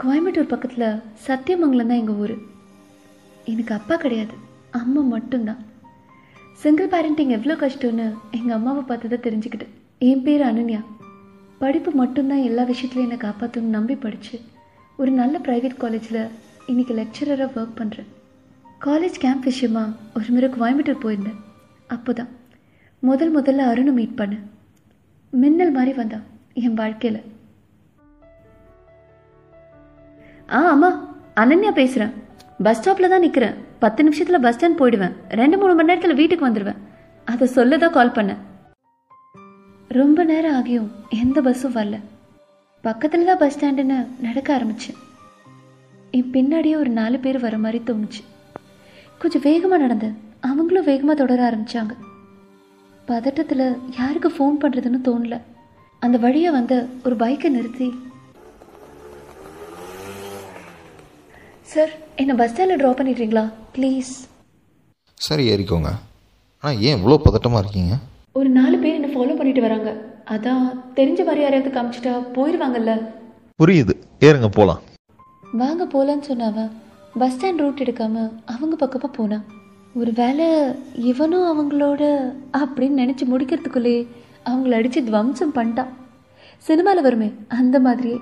கோயம்புத்தூர் பக்கத்தில் சத்தியமங்கலம் தான் எங்கள் ஊர். எனக்கு அப்பா கிடையாது அம்மா மட்டும்தான். சிங்கிள் பேரண்டிங் எவ்வளோ கஷ்டம்னு எங்கள் அம்மாவை பார்த்து தான் தெரிஞ்சுக்கிட்டேன். என் பேர் அனன்யா. படிப்பு மட்டும்தான் எல்லா விஷயத்துலையும் என்னை காப்பாற்றணும்னு நம்பி படித்து ஒரு நல்ல ப்ரைவேட் காலேஜில் இன்றைக்கி லெக்சரராக ஒர்க் பண்ணுறேன் காலேஜ் கேம்ப் விஷயமா ஒரு முறை கோயம்புத்தூர் போயிருந்தேன். அப்போ தான் முதல் முதல்ல அருணை மீட் பண்ணேன். மின்னல் மாதிரி வந்தான் என் வாழ்க்கையில். ஆ அம்மா அனன்யா பேசுகிறேன் பஸ் ஸ்டாப்பில் தான் நிற்கிறேன் பத்து நிமிஷத்தில் பஸ் ஸ்டாண்ட் போயிடுவேன். ரெண்டு மூணு மணி நேரத்தில் வீட்டுக்கு வந்துடுவேன் அதை சொல்ல தான் கால் பண்ணேன். ரொம்ப நேரம் ஆகியும். எந்த பஸ்ஸும் வரல. பக்கத்தில் தான் பஸ் ஸ்டாண்டுன்னு நடக்க ஆரம்பித்தேன் என் பின்னாடியே ஒரு நாலு பேர் வர மாதிரி தோணுச்சு. கொஞ்சம் வேகமாக நடந்தேன் அவங்களும் வேகமாக தொடர ஆரம்பித்தாங்க பதட்டத்தில் யாருக்கு ஃபோன் பண்ணுறதுன்னு தோணல. அந்த வழியை வந்து ஒரு பைக்கை நிறுத்தி சார் என்னை பஸ் ஸ்டாண்டில் ட்ராப் பண்ணிடுறீங்களா? ப்ளீஸ் சரி ஏறிக்கோங்க. ஆனால் ஏன் இவ்வளோ பதட்டமாக இருக்கீங்க? ஒரு நாலு பேர் என்னை ஃபாலோ பண்ணிட்டு வராங்க. அதான் தெரிஞ்ச மாதிரி யாரையாவது காமிச்சிட்டா போயிடுவாங்கல்ல புரியுது. ஏறுங்க போகலாம் வாங்க போகலான்னு சொன்னாவன் பஸ் ஸ்டாண்ட் ரூட் எடுக்காம அவங்க பக்கமாக போனான் ஒரு வேளை இவனும் அவங்களோட அப்படின்னு நினச்சி முடிக்கிறதுக்குள்ளே அவங்கள அடித்து துவம்சம் பண்ணிட்டான். சினிமாவில் வருமே அந்த மாதிரியே.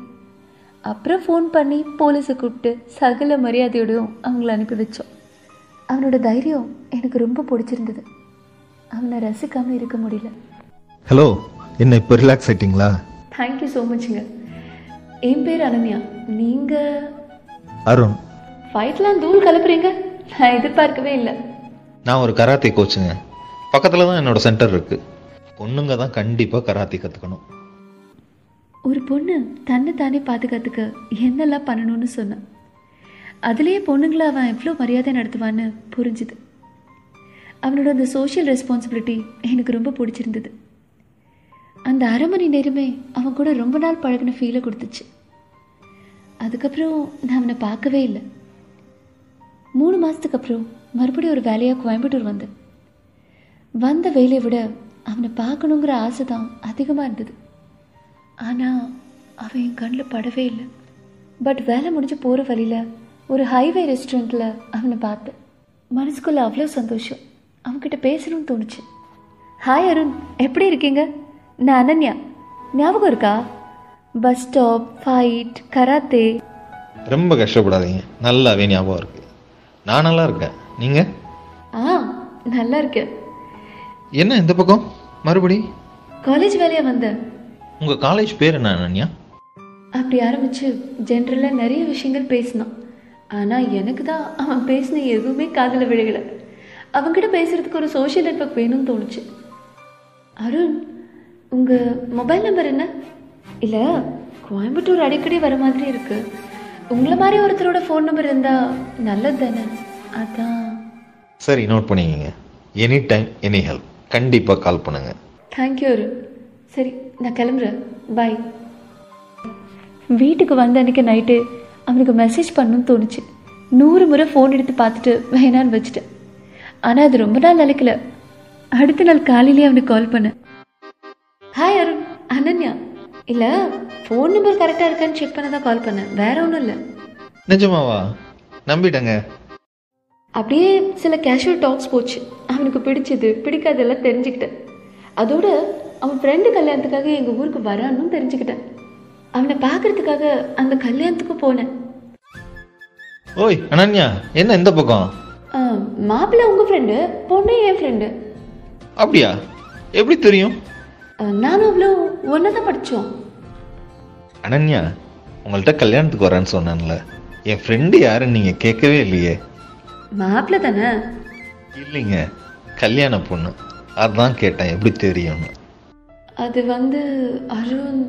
அப்புறம் ஃபோன் பண்ணி போலீஸை கூப்பிட்டு சகல மரியாதையோடையும் அவங்கள அனுப்பி வச்சோம். அவனோட தைரியம் எனக்கு ரொம்ப பிடிச்சிருந்தது. அவனை ரசிக்காமல் இருக்க முடியல. ஹலோ என்ன இப்போ ரிலாக்ஸ் ஆயிட்டீங்களா? தேங்க்யூ ஸோ மச்ங்க என் பேர் அனன்யா. நீங்கள் அருண். ஃபைட்லாம் தூள் கலப்புறீங்க? நான் எதிர்பார்க்கவே இல்லை. நான் ஒரு கராத்தே கோச்சுங்க பக்கத்தில் தான் என்னோட சென்டர் இருக்குது பொண்ணுங்க தான் கண்டிப்பாக கராத்தே கற்றுக்கணும் ஒரு பொண்ணு தன்னை தானே பாதுகாத்துக்க என்னெல்லாம் பண்ணணும்னு சொன்னான் அதுலேயே பொண்ணுங்களை அவன் எவ்வளோ மரியாதை நடத்துவான்னு புரிஞ்சுது. அவனோட அந்த சோஷியல் ரெஸ்பான்சிபிலிட்டி எனக்கு ரொம்ப பிடிச்சிருந்தது. அந்த அரை மணி நேரமே அவன் கூட ரொம்ப நாள் பழகின ஃபீலை கொடுத்துச்சு. அதுக்கப்புறம் நான் அவனை பார்க்கவே இல்லை. மூணு மாதத்துக்கு அப்புறம் மறுபடியும் ஒரு வேலையாக கோயம்புத்தூர் வந்தேன். வந்த வேலையை விட அவனை பார்க்கணுங்கிற ஆசை தான் அதிகமாக இருந்தது. ஆனால் அவன் என் கண்ணில் படவே இல்லை. பட் வேலை முடிஞ்சு போகிற வழியில் ஒரு ஹைவே ரெஸ்டாரண்ட்டில் அவனை பார்த்தேன். மனசுக்குள்ளே அவ்வளோ சந்தோஷம். அவன்கிட்ட பேசணும்னு தோணுச்சு. ஹாய் அருண். எப்படி இருக்கீங்க? நான் அனன்யா. ஞாபகம் இருக்கா? பஸ் ஸ்டாப் ஃபைட் கராத்தே ரொம்ப கஷ்டப்படாதீங்க. நல்லாவே ஞாபகம் இருக்குது நான் நல்லா இருக்கேன். நீங்கள் ஆ நல்லா இருக்கேன். என்ன இந்த பக்கம்? மறுபடி? காலேஜ் வேலையாக வந்தேன். உங்கள் காலேஜ் பேர் என்ன அனன்யா? அப்படி ஆரம்பிச்சு ஜென்ரலாக நிறைய விஷயங்கள் பேசினான் ஆனால் எனக்கு தான் அவன் பேசின எதுவுமே காதில் விழுகலை அவன்கிட்ட பேசுகிறதுக்கு ஒரு சோஷியல் நெட்வொர்க் வேணும்னு தோணுச்சு. அருண் உங்கள் மொபைல் நம்பர் என்ன? இல்லை கோயம்புத்தூர் அடிக்கடி வர மாதிரி இருக்கு. உங்களை மாதிரி ஒருத்தரோட ஃபோன் நம்பர் இருந்தால் நல்லது தானே? அதான். சரி நோட் பண்ணிக்கங்க. எனி டைம் எனி ஹெல்ப் கண்டிப்பாக கால் பண்ணுங்கள் தேங்க்யூ அருண். சரி நான் கிளம்புறேன். பாய் வீட்டுக்கு வந்த அன்றைக்கி நைட்டு அவனுக்கு மெசேஜ் பண்ணணும்னு தோணுச்சு. நூறு முறை ஃபோன் எடுத்து பார்த்துட்டு வேணான்னு வச்சுட்டேன். ஆனால் அது ரொம்ப நாள் நிலைக்கல அடுத்த நாள் காலையிலேயே அவனுக்கு கால் பண்ணேன். ஹாய் அருண். அனன்யா. இல்லை ஃபோன் நம்பர் கரெக்டாக இருக்கான்னு செக் பண்ண தான் கால் பண்ணேன். வேற ஒன்றும் இல்லை. நிஜமாவா? நம்பிட்டேங்க. அப்படியே சில கேஷுவல் டாக்ஸ் போச்சு. அவனுக்கு பிடிச்சது பிடிக்காதெல்லாம் தெரிஞ்சுக்கிட்டேன். அதோட அவன் ஃப்ரெண்டு கல்யாணத்துக்காக எங்கள் ஊருக்கு வரான்னு தெரிஞ்சுக்கிட்டேன். அவனை பார்க்கறதுக்காக அந்த கல்யாணத்துக்கு போனேன். ஓய் அனன்யா என்ன இந்த பக்கம்? மாப்பிள்ளை உங்கள் ஃப்ரெண்டு பொண்ணு என் ஃப்ரெண்டு அப்படியா? எப்படி தெரியும்? நானும் அவ்வளோ ஒன்றா தான் படித்தோம் அனன்யா உங்கள்கிட்ட கல்யாணத்துக்கு வரேன்னு சொன்னேன்ல. என் ஃப்ரெண்டு யாருன்னு நீங்கள் கேட்கவே இல்லையே. மாப்பிள்ளை தானே? இல்லைங்க கல்யாண பொண்ணு. அதான் கேட்டேன் எப்படி தெரியும்னு. அது வந்து அருண்.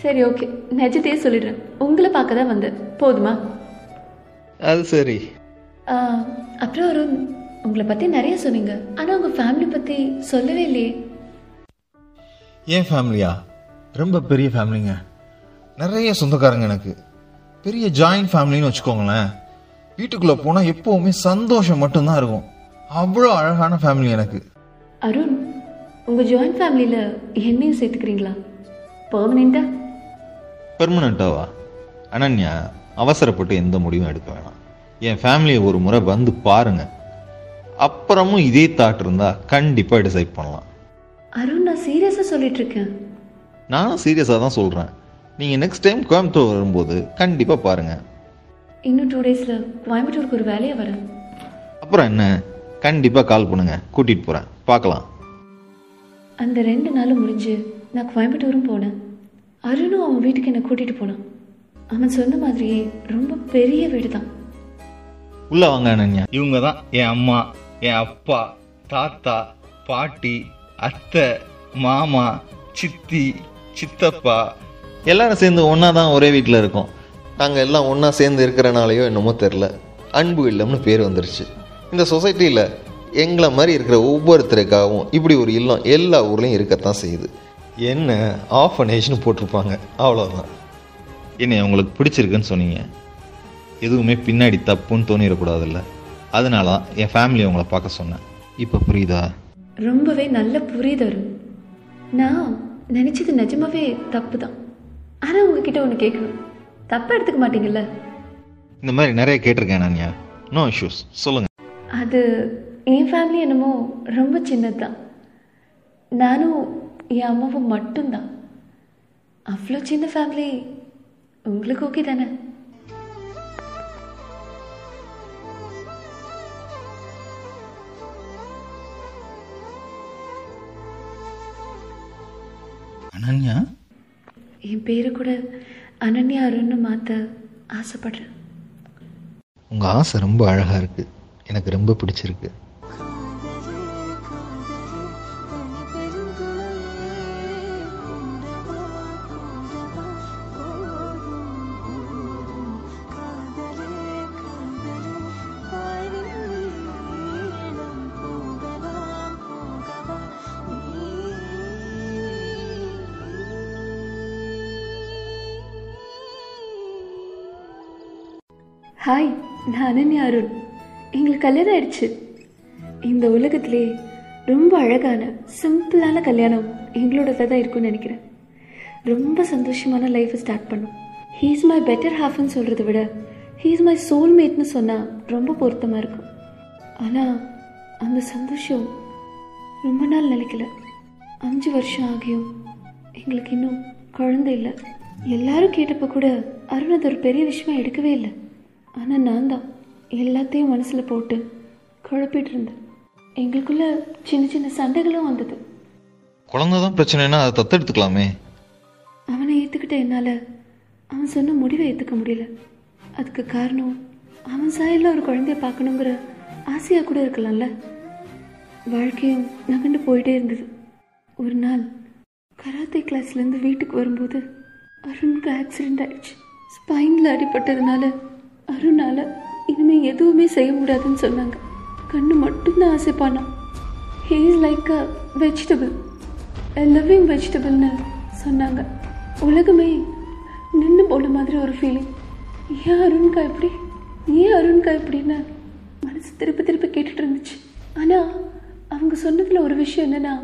சரி ஓகே நிஜத்தையே சொல்லிடுறேன். உங்களை பார்க்க தான் வந்தேன். போதுமா? அது சரி. அப்புறம் அருண் உங்களை பற்றி நிறைய சொன்னீங்க. ஆனால் உங்கள் ஃபேமிலி பற்றி சொல்லவே இல்லையே. என் ஃபேமிலியா ரொம்ப பெரிய ஃபேமிலிங்க நிறைய சொந்தக்காரங்க எனக்கு. பெரிய ஜாயிண்ட் ஃபேமிலின்னு வச்சுக்கோங்களேன். வீட்டுக்குள்ளே போனால் எப்போவுமே சந்தோஷம் மட்டும்தான் இருக்கும். அவ்வளோ அழகான ஃபேமிலி எனக்கு. அருண் உங்கள் ஜாயிண்ட் ஃபேமிலியில் என்னையும் சேர்த்துக்கிறீங்களா? பர்மனெண்ட்டா பெர்மனண்ட்டாவா அனன்யா அவசரப்பட்டு எந்த முடிவும் எடுக்க வேணாம். என் ஃபேமிலியை ஒரு முறை வந்து பாருங்க. அப்புறமும் இதே தாட் இருந்தா கண்டிப்பா டிசைட் பண்ணலாம். அருண் நான் சீரியஸாக சொல்லிட்டு இருக்கேன் நானும் சீரியஸாக தான் சொல்றேன். நீங்க நெக்ஸ்ட் டைம் கோயம்புத்தூர் வரும்போது கண்டிப்பா பாருங்க. இன்னும் டூ டேஸில் கோயம்புத்தூருக்கு ஒரு வேலையை வரேன். அப்புறம் என்ன? கண்டிப்பா கால் பண்ணுங்க. கூட்டிட்டு போறேன். பார்க்கலாம். அந்த ரெண்டு நாளும் முடிஞ்சு நான் கோயம்புத்தூரும் போனேன். அருணும் அவன் வீட்டுக்கு என்னை கூட்டிகிட்டு போனான். அவன் சொன்ன மாதிரியே ரொம்ப பெரிய வீடு தான் உள்ள வாங்க அனன்யா. இவங்க தான் என் அம்மா என் அப்பா தாத்தா பாட்டி அத்தை மாமா சித்தி சித்தப்பா. எல்லாரும் சேர்ந்து ஒன்றா தான் ஒரே வீட்டில் இருக்கோம். நாங்கள் எல்லாம் ஒன்றா சேர்ந்து இருக்கிறனாலையோ என்னமோ தெரில அன்பு இல்லம்னு பேர் வந்துருச்சு. இந்த சொசைட்டியில் எங்களை மாதிரி இருக்கிற ஒவ்வொருத்தருக்காகவும் இப்படி ஒரு இல்லம் எல்லா ஊர்லேயும் இருக்கத்தான் செய்யுது. என்ன ஆஃபனேஜ்னு போட்டிருப்பாங்க. அவ்வளோதான் என்னை உங்களுக்கு பிடிச்சிருக்குன்னு சொன்னீங்க. எதுவுமே பின்னாடி தப்புன்னு தோணிடக்கூடாதுல்ல. அதனால தான் என் ஃபேமிலி உங்களை பார்க்க சொன்னேன். இப்போ புரியுதா? ரொம்பவே நல்ல புரியுது அருண் நான் நினச்சது நிஜமாவே தப்பு தான் ஆனால் உங்ககிட்ட ஒன்று கேட்கணும். தப்பாக எடுத்துக்க மாட்டீங்கல்ல? இந்த மாதிரி நிறைய கேட்டிருக்கேன் நான்யா நோ இஷ்யூஸ் சொல்லுங்கள் அது என் ஃபேமிலி என்னமோ ரொம்ப சின்னது தான் நானும் என் அம்மாவும் மட்டும்தான். அவ்வளோ சின்ன ஃபேமிலி உங்களுக்கு ஓகே தானே? அனன்யா? என் பேரை கூட அனன்யா அருண்னு மாற்ற ஆசைப்படுறேன். உங்கள் ஆசை ரொம்ப அழகாக இருக்குது எனக்கு ரொம்ப பிடிச்சிருக்கு. ஹாய் நான் அனன்யா அருண் எங்களுக்கு கல்யாணம் ஆயிடுச்சு. இந்த உலகத்திலே ரொம்ப அழகான சிம்பிளான கல்யாணம் எங்களோடது தான் இருக்கும்னு நினைக்கிறேன். ரொம்ப சந்தோஷமான லைஃப்பை ஸ்டார்ட் பண்ணோம். ஹீஸ் மை பெட்டர் ஹாஃப்னு சொல்கிறத விட ஹீஸ் மை சோல்மேட்னு சொன்னால் ரொம்ப பொருத்தமாக இருக்கும். ஆனால் அந்த சந்தோஷம் ரொம்ப நாள் நிலைக்கல. அஞ்சு வருஷம் ஆகியும் எங்களுக்கு இன்னும் குழந்தை இல்லை. எல்லாரும் கேட்டப்போ கூட அருண் அது ஒரு பெரிய விஷயமா எடுக்கவே இல்லை. ஆனால் நான் தான் எல்லாத்தையும் மனசில் போட்டு குழப்பிட்டு இருந்தேன். எங்களுக்குள்ள சின்ன சின்ன சண்டைகளும் வந்தது. குழந்தை தான் பிரச்சனைனா அதை தத்தெடுத்துக்கலாமே. அவனை ஏற்றுக்கிட்ட என்னால் அவன் சொன்ன முடிவை ஏற்றுக்க முடியல. அதுக்கு காரணம் அவன் சாயலில் ஒரு குழந்தைய பார்க்கணுங்கிற ஆசையாக கூட இருக்கலாம்ல. வாழ்க்கையும் நகண்டு போயிட்டே இருந்தது. ஒரு நாள் கராத்தே கிளாஸ்லேருந்து வீட்டுக்கு வரும்போது அருணுக்கு ஆக்சிடெண்ட் ஆயிடுச்சு. ஸ்பைனில் அடிபட்டதுனால அருணால் இனிமேல் எதுவுமே செய்ய முடியாதுன்னு சொன்னாங்க. கண்ணு மட்டும்தான் ஆசைப்பானான் he is like a vegetable a living வெஜிடபிள்னு சொன்னாங்க. உலகமே நின்று போன மாதிரி ஒரு ஃபீலிங் ஏன் அருண்கா இப்படி? ஏன் அருண்கா இப்படின்னு மனசு திருப்பி திருப்பி கேட்டுட்டு இருந்துச்சு. ஆனால் அவங்க சொன்னதில் ஒரு விஷயம் என்னன்னா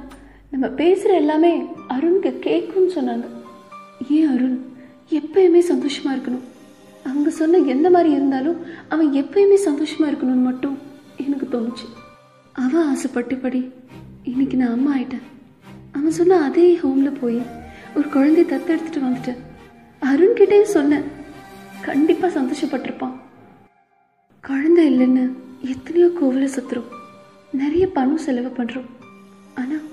நம்ம பேசுகிற எல்லாமே அருணுக்கு கேட்கும்னு சொன்னாங்க. ஏன் அருண்? எப்பயுமே சந்தோஷமாக இருக்கணும். அவங்க சொன்ன எந்த மாதிரி இருந்தாலும் அவன் எப்பயுமே சந்தோஷமாக இருக்கணும்னு மட்டும் எனக்கு தோணுச்சு. அவன் ஆசைப்பட்டபடி இன்னைக்கு நான் அம்மா ஆயிட்டேன். அவன் சொன்ன அதே ஹோமில் போய் ஒரு குழந்தைய தத்தெடுத்துட்டு வந்துட்டேன். அருண்கிட்டேயும் சொன்னேன். கண்டிப்பாக சந்தோஷப்பட்டிருப்பான். குழந்தை இல்லைன்னு எத்தனையோ கோவிலை சுற்றுறோம் நிறைய பணம் செலவு பண்ணுறோம் ஆனால்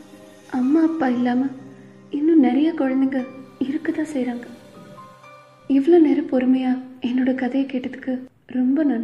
அம்மா அப்பா இல்லாமல் இன்னும் நிறைய குழந்தைங்க இருக்க தான் செய்கிறாங்க இவ்வளோ நேரம் பொறுமையாக என்னோட கதையை கேட்டதுக்கு ரொம்ப நன்றி.